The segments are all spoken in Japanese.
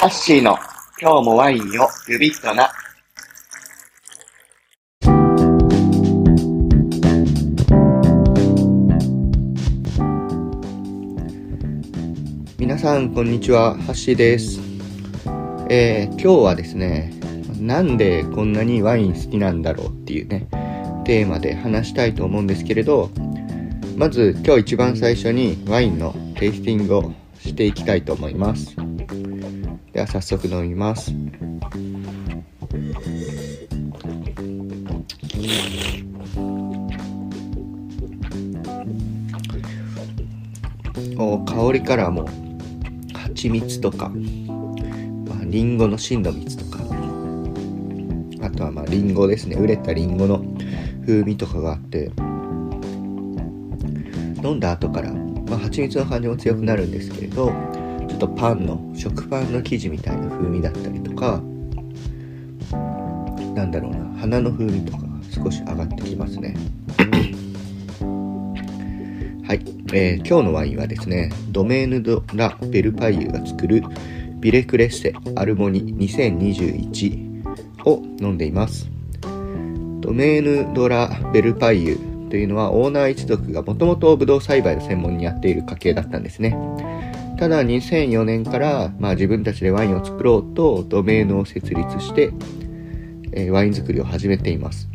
ハッシーの今日もワインをグビッとな。皆さんこんにちは、ハッシーです。えー、今日はですね、なんでこんなにワイン好きなんだろうっていうね、テーマで話したいと思うんですけれど、まず今日一番最初にワインのテイスティングをしていきたいと思います。では早速飲みます。お香りからも蜂蜜とか、まあ、リンゴの芯の蜜とか。あとはまあリンゴですね。熟れたリンゴの風味とかがあって。飲んだ後から、まあ、蜂蜜の感じも強くなるんですけれど。ちょっとパンの食パンの生地みたいな風味だったりとかなんだろうな花の風味とかが少し上がってきますね。はい、えー、今日のワインはですねドメーヌ・ド・ラ・ベルパイユが作るビレクレッセアルモニ2021を飲んでいます。ドメーヌ・ド・ラ・ベルパイユというのはオーナー一族がもともとブドウ栽培を専門にやっている家系だったんですね。ただ2004年から、まあ、自分たちでワインを作ろうとドメーヌを設立して、えー、ワイン作りを始めています。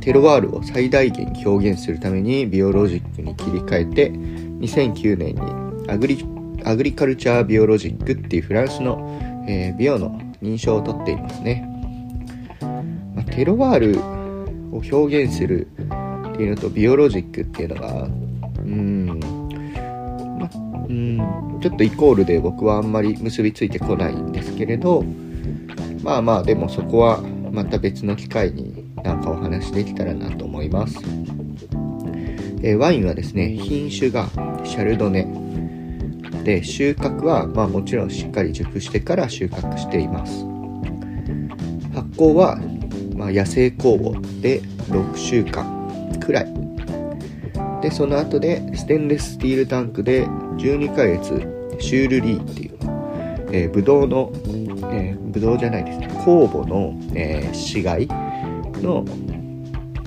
テロワールを最大限表現するためにビオロジックに切り替えて2009年にアグリ Agriculture Biologique っていうフランスの、えー、ビオの認証を取っていますね。まあ、テロワールを表現するっていうのとビオロジックっていうのがうんうん。ちょっとイコールで僕はあんまり結びついてこないんですけれどまあまあでもそこはまた別の機会になんかお話できたらなと思います、えー、ワインはですね品種がシャルドネ。で収穫はまあもちろんしっかり熟してから収穫しています。発酵はまあ、野生酵母で6週間くらい。でその後でステンレススティールタンクで12ヶ月シュールリーっていう、えー、ブドウの、えー、ブドウじゃないですね酵母の、えー、死骸の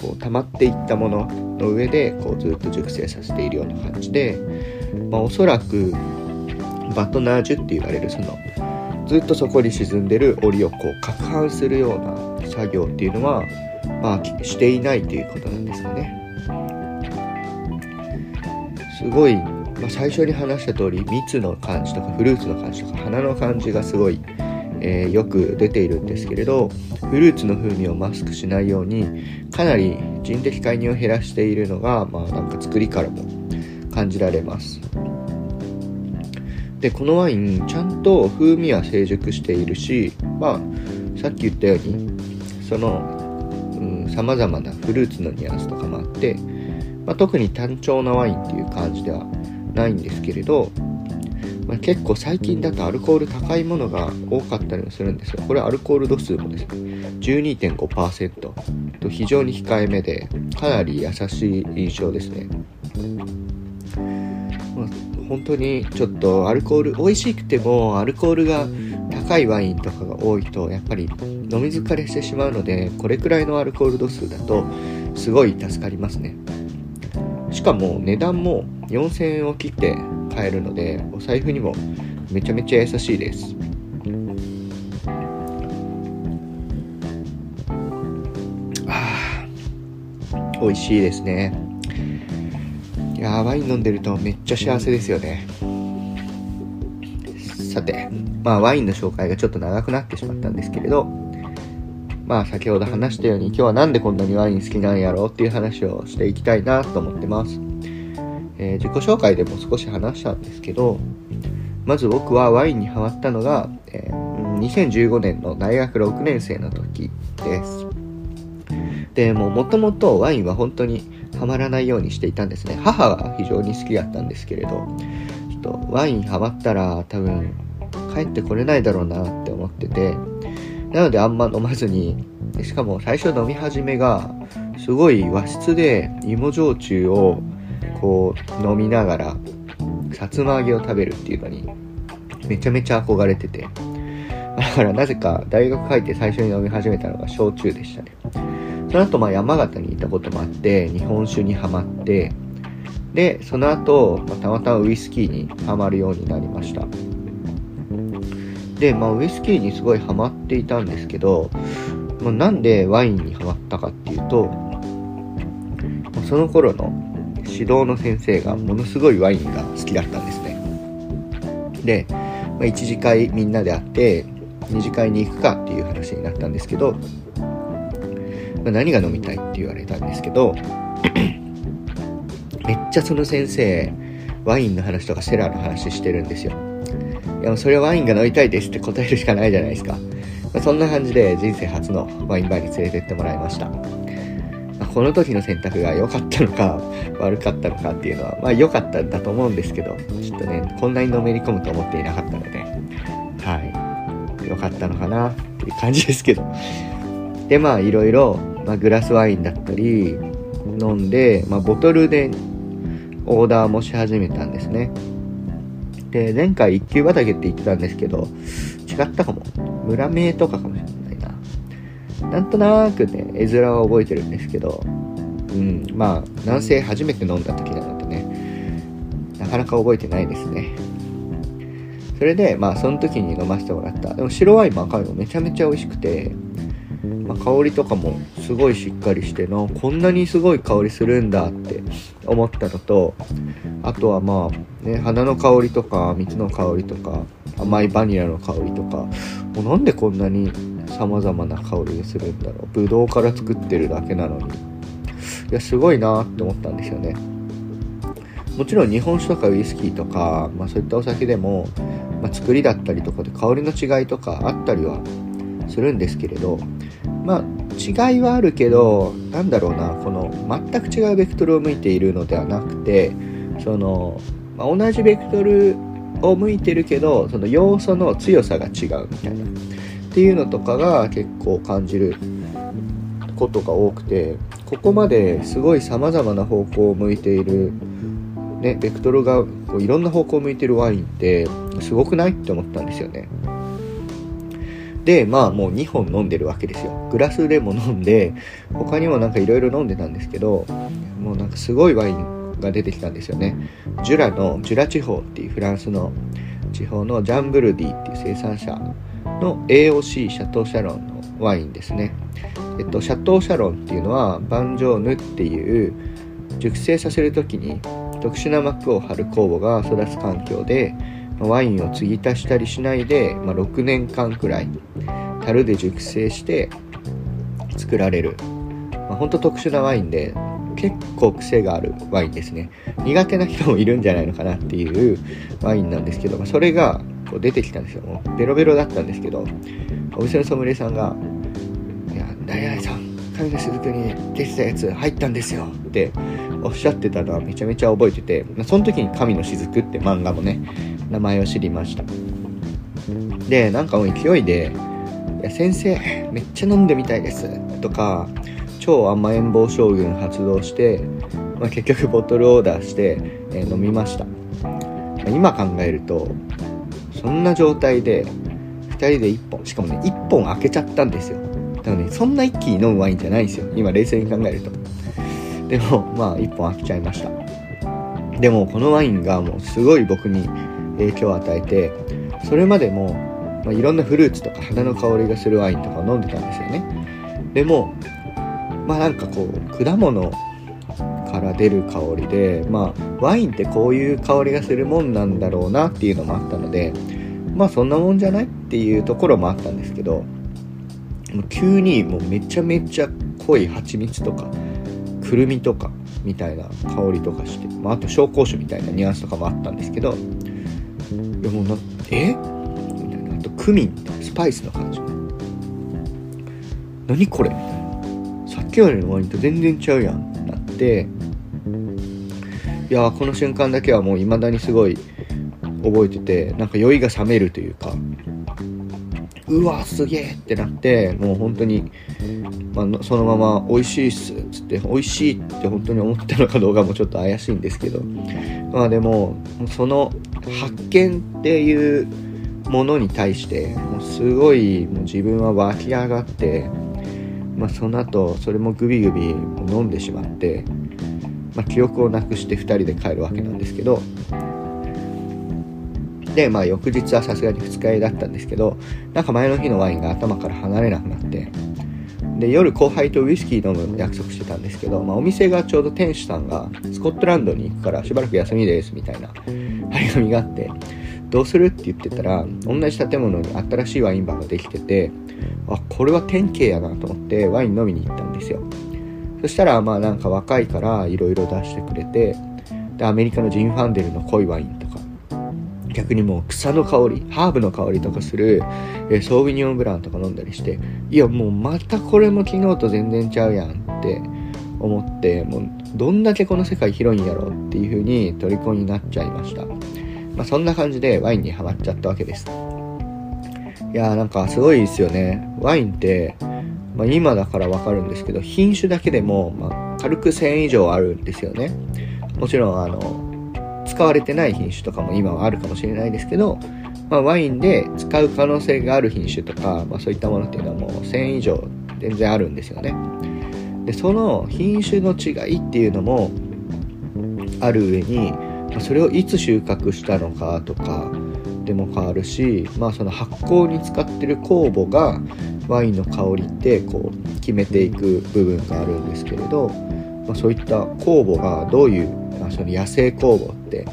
こう溜まっていったものの上でこうずっと熟成させているような感じで、まあ、おそらくバトナージュって言われるそのずっとそこに沈んでる檻をこう攪拌するような作業っていうのは、まあ、していないということなんですよね。すごい、まあ、最初に話した通り蜜の感じとかフルーツの感じとか花の感じがすごい、えー、よく出ているんですけれどフルーツの風味をマスクしないようにかなり人的介入を減らしているのが、まあ、なんか作りからも感じられます。でこのワインちゃんと風味は成熟しているしまあさっき言ったようにそのさまざまなフルーツのニュアンスとかもあって、まあ、特に単調なワインっていう感じではないんですけれど、まあ、結構最近だとアルコール高いものが多かったりもするんですよ。これアルコール度数もですね12.5%と非常に控えめでかなり優しい印象ですね、まあ、本当にちょっとアルコール美味しくてもアルコールが高いワインとかが多いとやっぱり飲み疲れしてしまうのでこれくらいのアルコール度数だとすごい助かりますね。かも値段も4000円を切って買えるのでお財布にもめちゃめちゃ優しいです。あ美味しいですね。いやワイン飲んでるとめっちゃ幸せですよね。さてまあワインの紹介がちょっと長くなってしまったんですけれどまあ先ほど話したように今日は何でこんなにワイン好きなんやろうっていう話をしていきたいなと思ってます。えー、自己紹介でも少し話したんですけど、まず僕はワインにハマったのが、えー、2015年の大学6年生の時です。で、もうもともとワインは本当にハマらないようにしていたんですね。母が非常に好きだったんですけれど、ちょっとワインハマったら多分帰ってこれないだろうなって思ってて、なのであんま飲まずに、しかも最初飲み始めが、すごい和室で芋焼酎をこう飲みながら、さつま揚げを食べるっていうのに、めちゃめちゃ憧れてて。だからなぜか大学入って最初に飲み始めたのが焼酎でしたね。その後まあ山形にいたこともあって日本酒にはまってでその後、ま、たまたまウイスキーにはまるようになりました。で、まあ、ウイスキーにすごいハマっていたんですけど、まあ、なんでワインにハマったかっていうと、その頃の指導の先生がものすごいワインが好きだったんですね。で、まあ、1次会みんなで会って2次会に行くかっていう話になったんですけど、まあ、何が飲みたいって言われたんですけどめっちゃその先生ワインの話とかセラーの話してるんですよ。いやもそれはワインが飲みたいですって答えるしかないじゃないですか、まあ、そんな感じで人生初のワインバーに連れてってもらいました。まこの時の選択が良かったのか 悪かったのかっていうのはまあ良かったんだと思うんですけどちょっとねこんなにのめり込むと思っていなかったのではい。良かったのかなっていう感じですけど。でまあいろいろ、まあ、グラスワインだったり飲んで、まあ、ボトルでオーダーもし始めたんですね。で前回一級畑って言ってたんですけど違ったかも。村名とかかもしれないな。なんとなくね絵面は覚えてるんですけどうんまあ南西初めて飲んだ時なのでねなかなか覚えてないですね。それでまあその時に飲ませてもらった。でも白ワインも赤いのめちゃめちゃ美味しくてまあ、香りとかもすごいしっかりしてのこんなにすごい香りするんだって思ったのとあとはまあね花の香りとか蜜の香りとか甘いバニラの香りとかもうなんでこんなに様々な香りがするんだろう。ブドウから作ってるだけなのに。いやすごいなって思ったんですよね。もちろん日本酒とかウイスキーとか、まあ、そういったお酒でも、まあ、作りだったりとかで香りの違いとかあったりはするんですけれどまあ違いはあるけどなんだろうなこの全く違うベクトルを向いているのではなくてその、まあ、同じベクトルを向いてるけどその要素の強さが違うみたいなっていうのとかが結構感じることが多くてここまですごい様々な方向を向いているねベクトルがこういろんな方向を向いてるワインってすごくないって思ったんですよね。でまあもう2本飲んでるわけですよ。グラスでも飲んで他にもなんかいろいろ飲んでたんですけどもうなんかすごいワインが出てきたんですよね。ジュラのジュラ地方っていうフランスの地方のジャンブルディっていう生産者の AOC シャトーシャロンのワインですね。えっとシャトーシャロンっていうのはバンジョーヌっていう熟成させる時に特殊な膜を張る酵母が育つ環境でワインを継ぎ足したりしないで、まあ、6年間くらい樽で熟成して作られる、まあ、ほんと特殊なワインで結構癖があるワインですね。苦手な人もいるんじゃないのかなっていうワインなんですけど、まあ、それがこう出てきたんですよ。もうベロベロだったんですけどお店のソムリエさんが「いや誰々さん神の雫に出てたやつ入ったんですよ」っておっしゃってたのはめちゃめちゃ覚えてて、まあ、その時に「神の雫」って漫画もね名前を知りました。でなんかもう勢いで「いや先生めっちゃ飲んでみたいです」とか超甘えん坊将軍発動して、まあ、結局ボトルオーダーして、えー、飲みました、まあ、今考えるとそんな状態で2人で1本しかもね1本開けちゃったんですよ。だからねそんな一気に飲むワインじゃないんですよ。今冷静に考えると。でもまあ1本開けちゃいました。でもこのワインがもうすごい僕に影響を与えてそれまでも、まあ、いろんなフルーツとか花の香りがするワインとかを飲んでたんですよね。でもまあなんかこう果物から出る香りでまあワインってこういう香りがするもんなんだろうなっていうのもあったのでまあそんなもんじゃないっていうところもあったんですけど急にもうめちゃめちゃ濃い蜂蜜とかくるみとかみたいな香りとかして、まあ、あと紹興酒みたいなニュアンスとかもあったんですけどやもうなえ？みたいな。あとクミン。スパイスの感じ。何これ？みたいなさっきまでのワインと全然ちゃうやん。ってなって。いやこの瞬間だけはもう未だにすごい覚えててなんか酔いが冷めるというか。うわすげえってなってもう本当に、まあ、そのまま美味しいっすっつって美味しいって本当に思ったのかどうかもちょっと怪しいんですけど。まあでもその発見っていうものに対してもうすごいもう自分は湧き上がって、まあ、その後それもグビグビ飲んでしまって、まあ、記憶をなくして2人で帰るわけなんですけどで、まあ、翌日はさすがに二日酔いだったんですけどなんか前の日のワインが頭から離れなくなってで夜後輩とウイスキー飲む約束してたんですけど、まあ、お店がちょうど店主さんがスコットランドに行くからしばらく休みですみたいな張り紙があってどうするって言ってたら同じ建物に新しいワインバーができててあこれは典型やなと思ってワイン飲みに行ったんですよ。そしたらまあなんか若いからいろいろ出してくれてでアメリカのジンファンデルの濃いワインとか逆にもう草の香りハーブの香りとかする、えソービニオンブランとか飲んだりしていやもうまたこれも昨日と全然ちゃうやんって思ってもうどんだけこの世界広いんやろっていう風に虜になっちゃいました、まあ、そんな感じでワインにはまっちゃったわけです。いやーなんかすごいですよね。ワインって、まあ、今だからわかるんですけど品種だけでも、まあ、軽く1000以上あるんですよね。もちろんあの使われてない品種とかも今はあるかもしれないですけど、まあ、ワインで使う可能性がある品種とか、まあ、そういったものっていうのはもう1000以上全然あるんですよね。でその品種の違いっていうのもある上にまそれをいつ収穫したのかとかでも変わるし、まあ、その発酵に使ってる酵母がワインの香りってこう決めていく部分があるんですけれど、まあ、そういった酵母がどういうまあ、その野生酵母って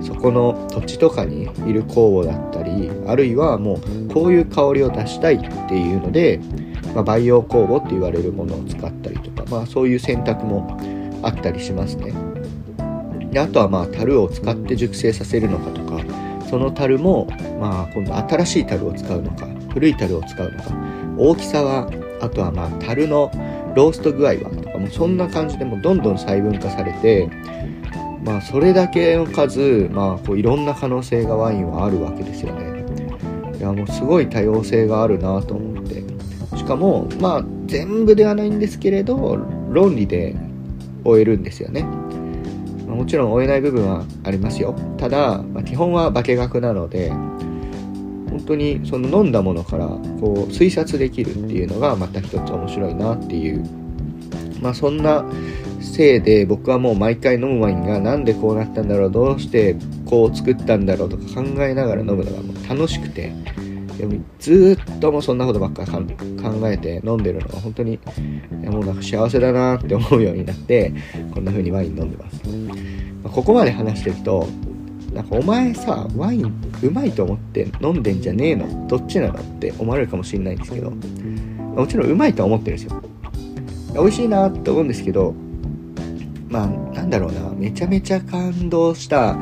そこの土地とかにいる酵母だったりあるいはもうこういう香りを出したいっていうので、まあ、培養酵母って言われるものを使ったりとか、まあ、そういう選択もあったりしますね。であとはまあ樽を使って熟成させるのかとかその樽も、まあ、今度新しい樽を使うのか古い樽を使うのか大きさはあとはまあ樽のロースト具合はとかもそんな感じでもどんどん細分化されてまあそれだけの数、まあ、こういろんな可能性がワインはあるわけですよね。いやもうすごい多様性があるなと思って。しかもまあ全部ではないんですけれど論理で終えるんですよね、もちろん終えない部分はありますよ。ただ、まあ、基本は化学なので本当にその飲んだものからこう推察できるっていうのがまた一つ面白いなっていう。まあそんなせいで僕はもう毎回飲むワインがなんでこうなったんだろうどうしてこう作ったんだろうとか考えながら飲むのがもう楽しくてでもずっともうそんなことばっか考えて飲んでるのが本当にもうなんか幸せだなって思うようになってこんな風にワイン飲んでます、まあ、ここまで話してるとなんかお前さワインうまいと思って飲んでんじゃねえの？どっちなのって思われるかもしれないんですけどもちろんうまいとは思ってるんですよ。美味しいなって思うんですけどまあなんだろうな。めちゃめちゃ感動した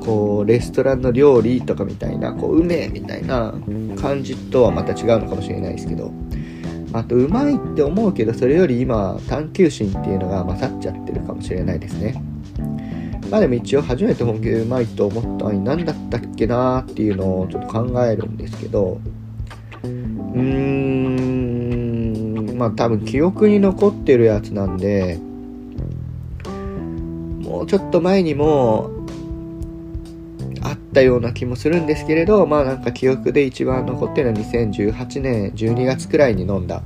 こうレストランの料理とかみたいなこううめえみたいな感じとはまた違うのかもしれないですけどあとうまいって思うけどそれより今探求心っていうのが勝っちゃってるかもしれないですね。まあでも一応初めて本気でうまいと思ったのに何だったっけなーっていうのをちょっと考えるんですけどうーんまあ多分記憶に残ってるやつなんでもうちょっと前にもあったような気もするんですけれどまあなんか記憶で一番残ってるのは2018年12月くらいに飲んだ、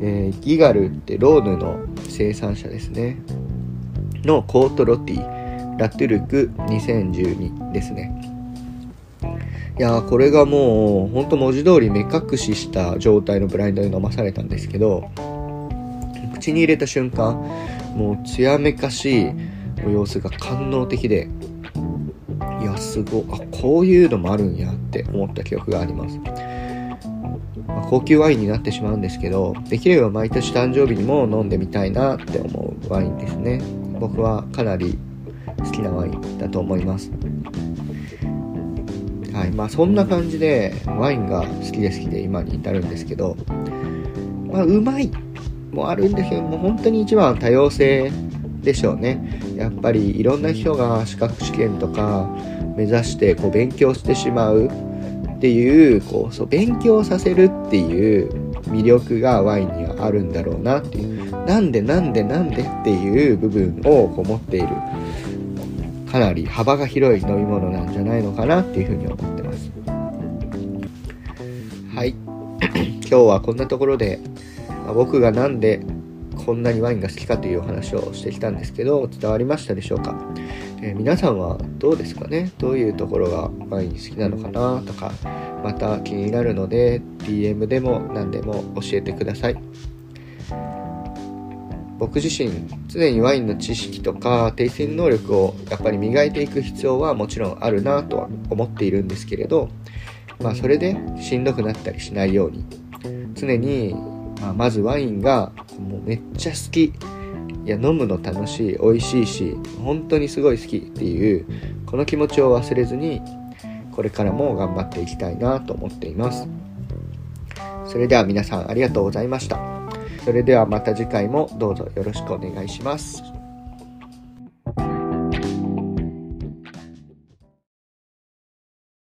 えー、ギガルってローヌの生産者ですね。のコートロティラトゥルク2012ですね。いやこれがもうほんと文字通り目隠しした状態のブラインドで飲まされたんですけど口に入れた瞬間もう艶めかしい様子が官能的でいやすごあこういうのもあるんやって思った記憶があります、まあ、高級ワインになってしまうんですけどできれば毎年誕生日にも飲んでみたいなって思うワインですね。僕はかなり好きなワインだと思います。はいまあそんな感じでワインが好きで好きで今に至るんですけどまあうまいもあるんですけどもう本当に一番多様性でしょうね。やっぱりいろんな人が資格試験とか目指してこう勉強してしまうっていうこうそう勉強させるっていう魅力がワインにはあるんだろうなっていう。なんでなんでなんでっていう部分をこう持っている。かなり幅が広い飲み物なんじゃないのかなっていうふうに思ってます。はい。今日はこんなところで、僕が何でこんなにワインが好きかというお話をしてきたんですけど伝わりましたでしょうか、えー、皆さんはどうですかね？どういうところがワイン好きなのかなとかまた気になるので DM でも何でも教えてください。僕自身常にワインの知識とかテイスティング能力をやっぱり磨いていく必要はもちろんあるなとは思っているんですけれどまあそれでしんどくなったりしないように常にまあ、まずワインがもうめっちゃ好き。いや飲むの楽しい美味しいし本当にすごい好きっていうこの気持ちを忘れずにこれからも頑張っていきたいなと思っています。それでは皆さんありがとうございました。それではまた次回もどうぞよろしくお願いします。